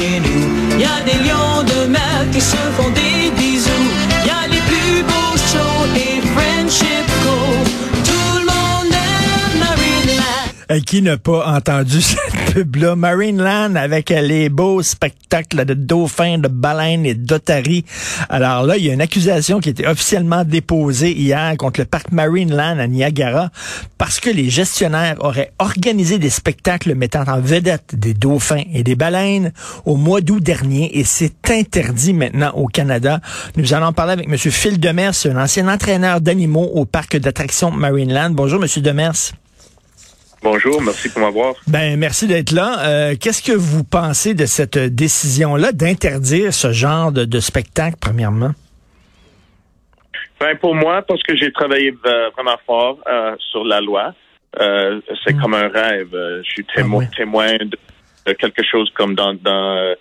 Il y a des lions de mer qui se font des bisous. Y a les plus beaux shows et Friendship Cove. Tout le monde aime Marineland. Euh, qui n'a pas entendu cette Marineland avec les beaux spectacles de dauphins, de baleines et d'otaries. Alors là, il y a une accusation qui a été officiellement déposée hier contre le parc Marineland à Niagara parce que les gestionnaires auraient organisé des spectacles mettant en vedette des dauphins et des baleines au mois d'août dernier et c'est interdit maintenant au Canada. Nous allons parler avec M. Phil Demers, un ancien entraîneur d'animaux au parc d'attractions Marineland. Bonjour, M. Demers. Bonjour, merci pour m'avoir. Ben merci d'être là. Euh, Qu'est-ce que vous pensez de cette décision-là d'interdire ce genre de, de, spectacle, premièrement? Ben pour moi, parce que j'ai travaillé euh, vraiment fort euh, sur la loi, euh, c'est mmh. comme un rêve. Je suis témo ah oui. témoin de, quelque chose comme dans dans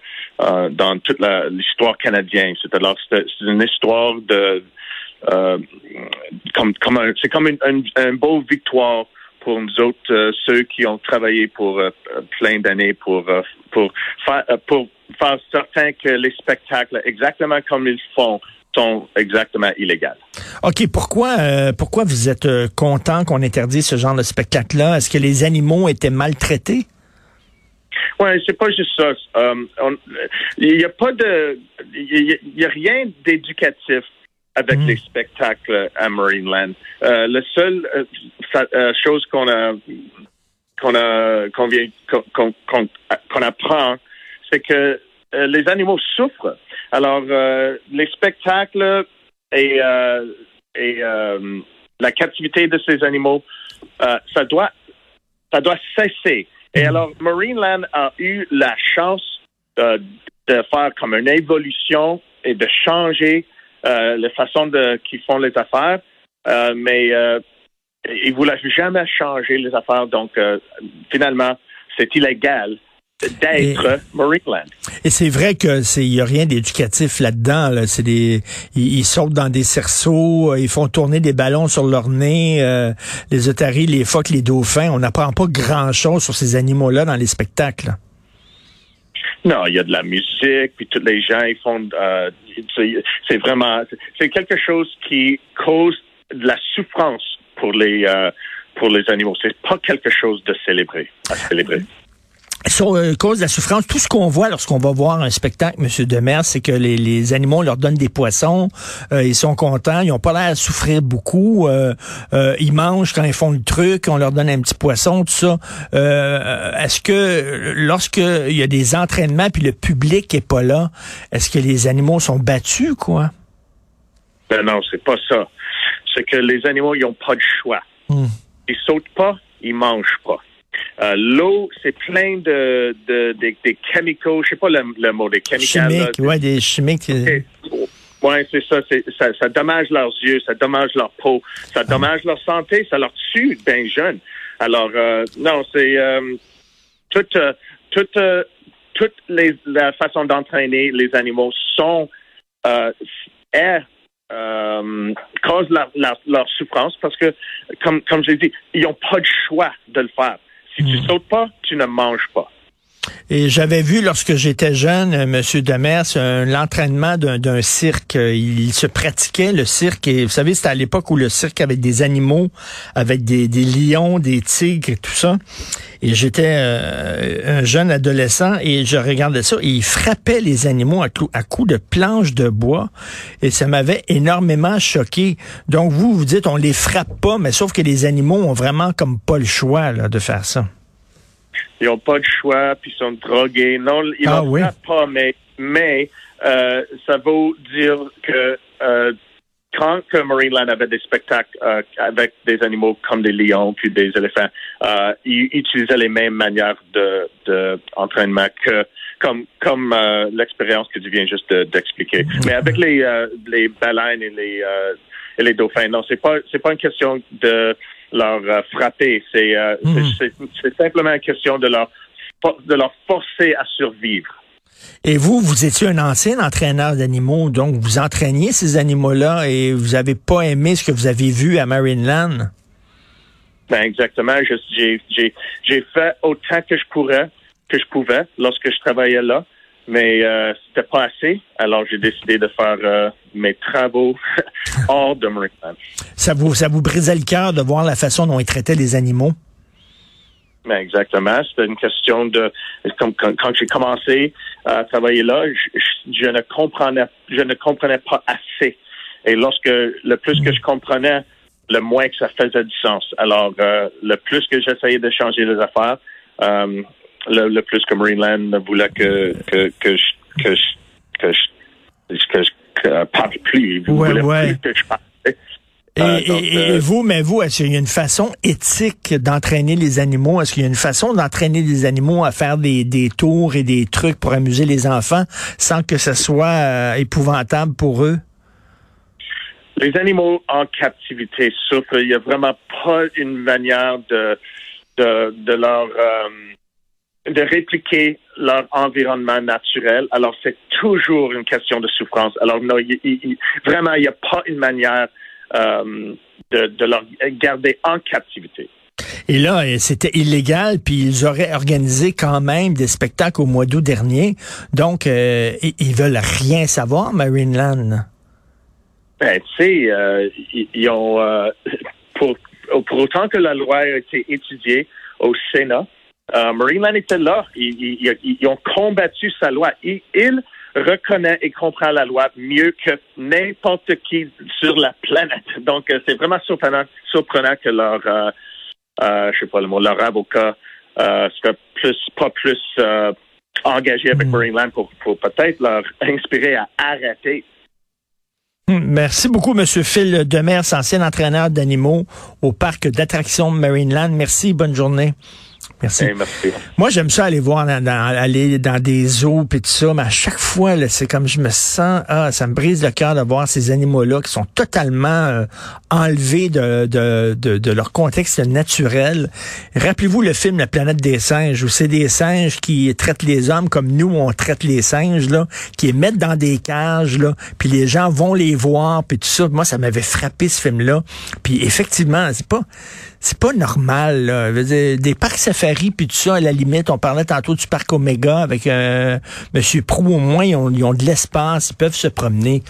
dans toute l'histoire canadienne. C'est-à-dire c'est une histoire de comme comme c'est comme une, un, un beau victoire pour nous autres, euh, ceux qui ont travaillé pour euh, plein d'années pour euh, pour faire pour faire certain que les spectacles, exactement comme ils font, sont exactement illégaux. OK, pourquoi pourquoi vous êtes content qu'on interdise ce genre de spectacle-là? Est-ce que les animaux étaient maltraités? Oui, c'est pas juste ça. Il n'y a pas de, il y, a rien d'éducatif avec mmh. les spectacles à Marineland. Euh, la seule euh, euh, chose qu'on a qu'on a qu'on vient qu'on apprend, c'est que les animaux souffrent. Alors les spectacles et et la captivité de ces animaux, ça doit ça doit cesser. Et mmh. alors Marineland a eu la chance de faire comme une évolution et de changer euh, la façon de qu'ils font les affaires, euh, mais euh, ils ne voulaient jamais changer les affaires. Donc, finalement, c'est illégal d'être Marineland. Et c'est vrai que c'est il y a rien d'éducatif là-dedans. Là. C'est des ils, ils, sautent dans des cerceaux, ils font tourner des ballons sur leur nez, euh, les otaries, les phoques, les dauphins. On n'apprend pas grand-chose sur ces animaux-là dans les spectacles. Non, il y a de la musique, puis tous les gens ils font. Euh, c'est vraiment, c'est quelque chose qui cause de la souffrance pour les euh, pour les animaux. C'est pas quelque chose de célébrer, à célébrer sur euh, cause de la souffrance, tout ce qu'on voit lorsqu'on va voir un spectacle, Monsieur Demers, c'est que les, les, animaux leur donnent des poissons, euh, ils sont contents, ils ont pas l'air à souffrir beaucoup, euh, euh, ils mangent quand ils font le truc, on leur donne un petit poisson, tout ça. Euh, est-ce que lorsque il y a des entraînements puis le public est pas là, est-ce que les animaux sont battus, quoi? Ben non, c'est pas ça. C'est que les animaux, ils ont pas de choix. Hmm. Ils sautent pas, ils mangent pas. Euh, L'eau, c'est plein de, de, de, des chemicals, je sais pas le, le mot, des chemicals. Chimiques, oui, des chimiques. Okay. Oui, c'est ça, ça. Ça dommage leurs yeux, ça dommage leur peau, ça ah. dommage leur santé, ça leur tue bien jeune. Alors, euh, non, c'est euh, toute, euh, toute, euh, toute les, la façon d'entraîner les animaux sont euh, est euh, cause leur, leur, leur, souffrance parce que, comme, comme j'ai dit, ils n'ont pas de choix de le faire. Si tu mmh. sautes pas, tu ne manges pas. Et j'avais vu lorsque j'étais jeune, euh, Monsieur Demers, l'entraînement d'un cirque. Il se pratiquait le cirque. Et vous savez, c'était à l'époque où le cirque avait des animaux, avec des, lions, des tigres, et tout ça. Et j'étais euh, un jeune adolescent et je regardais ça et il frappait les animaux à, à coups de planches de bois. Et ça m'avait énormément choqué. Donc vous, vous dites, on les frappe pas, mais sauf que les animaux ont vraiment comme pas le choix de faire ça ils n'ont pas de choix, puis ils sont drogués. Non, ils ah, oui? pas, mais, mais euh, ça veut dire que euh, quand que Marineland avait des spectacles euh, avec des animaux comme des lions puis des éléphants, euh, ils utilisaient les mêmes manières de, de entraînement que comme comme euh, l'expérience que tu viens juste d'expliquer. Mais avec les euh, les baleines et les euh, et les dauphins, non, c'est pas c'est pas une question de leur euh, frapper. C'est euh, mmh. simplement une question de leur, de leur forcer à survivre. Et vous, vous étiez un ancien entraîneur d'animaux, donc vous entraîniez ces animaux-là et vous n'avez pas aimé ce que vous avez vu à Marineland? Ben exactement. J'ai fait autant que je pourrais que je pouvais lorsque je travaillais là, mais euh, c'était pas assez. Alors j'ai décidé de faire euh, mes travaux hors de Marineland. Ça vous, ça vous brisait le cœur de voir la façon dont ils traitaient les animaux? Ben, exactement. C'était une question de comme, quand, quand j'ai commencé à travailler là, je, je, je, ne comprenais je ne comprenais pas assez. Et lorsque le plus que je comprenais, le moins que ça faisait du sens. Alors, euh, le plus que j'essayais de changer les affaires, euh, le, le, plus que Marineland voulait que, que, que, je, que, je, que, je, que je que parle plus. Il Ouais, ouais. plus que je parle. Et, Euh, et- donc, et euh, vous, mais vous, est-ce qu'il y a une façon éthique d'entraîner les animaux? Est-ce qu'il y a une façon d'entraîner les animaux à faire des, des tours et des trucs pour amuser les enfants sans que ce soit euh, épouvantable pour eux? Les animaux en captivité souffrent. Il n'y a vraiment pas une manière de, de, de leur euh, de répliquer leur environnement naturel. Alors c'est toujours une question de souffrance. Alors non, vraiment, il n'y a pas une manière euh, de, de leur garder en captivité. Et là, euh, c'était illégal, puis ils auraient organisé quand même des spectacles au mois d'août dernier. Donc, euh, ils, ils veulent rien savoir, Marineland. Ben, tu sais, euh, ils, ils ont euh, pour, pour autant que la loi a été étudiée au Sénat, euh, Marineland était là. Ils, ils- ils- ils ont combattu sa loi. Ils, ils reconnaissent et comprennent la loi mieux que n'importe qui sur la planète. Donc, euh, c'est vraiment surprenant, surprenant que leur, euh, euh, je sais pas le mot, leur avocat euh, soit plus, pas plus euh, engagé avec Mm. Marineland pour, pour peut-être leur inspirer à arrêter Hum, Merci beaucoup, Monsieur Phil Demers, ancien entraîneur d'animaux au parc d'attractions Marineland. Merci, bonne journée. Merci. Merci. Moi, j'aime ça aller voir, dans, dans- aller dans des zoos et tout ça, mais à chaque fois, c'est comme je me sens, ah, ça me brise le cœur de voir ces animaux-là qui sont totalement euh, enlevés de, de, de, de leur contexte naturel. Rappelez-vous le film La planète des singes, où c'est des singes qui traitent les hommes comme nous, on traite les singes, là, qui les mettent dans des cages, là, puis les gens vont les voir, puis tout ça. Moi, ça m'avait frappé, ce film-là. Puis effectivement, c'est pas c'est pas normal. Là. Je veux dire, des parcs safari puis tout ça, à la limite, on parlait tantôt du parc Omega avec euh, Monsieur Prou, au moins, ils ont de l'espace, ils peuvent se promener.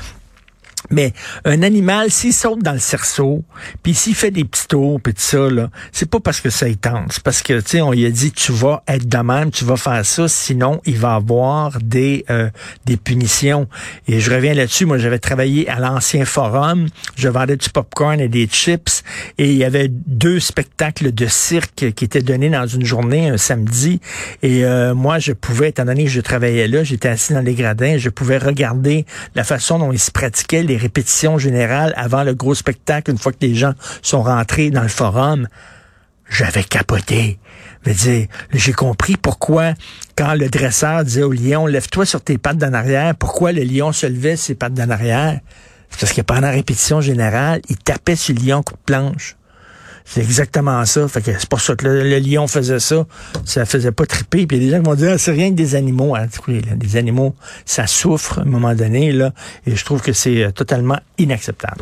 Mais un animal, s'il saute dans le cerceau, puis s'il fait des petits tours, puis tout ça, là, c'est pas parce que ça est tente. C'est parce que, tu sais, on lui a dit, tu vas être de même, tu vas faire ça, sinon, il va avoir des, euh, des punitions. Et je reviens là-dessus. Moi, j'avais travaillé à l'ancien forum. Je vendais du popcorn et des chips. Et il y avait deux spectacles de cirque qui étaient donnés dans une journée, un samedi. Et euh, moi, je pouvais, étant donné que je travaillais là, j'étais assis dans les gradins, je pouvais regarder la façon dont ils se pratiquaient les répétitions générales avant le gros spectacle, une fois que les gens sont rentrés dans le forum. J'avais capoté. Dire, j'ai compris pourquoi, quand le dresseur disait au lion, lève-toi sur tes pattes d'en arrière, pourquoi le lion se levait ses pattes d'en arrière? C'est parce que pendant la répétition générale, il tapait sur le lion coup de planche. C'est exactement ça. Fait que c'est pour ça que le, lion faisait ça. Ça faisait pas triper. Puis il y a des gens qui vont dire, ah, c'est rien que des animaux. Hein. Des animaux, ça souffre à un moment donné, là. Et je trouve que c'est euh, totalement inacceptable.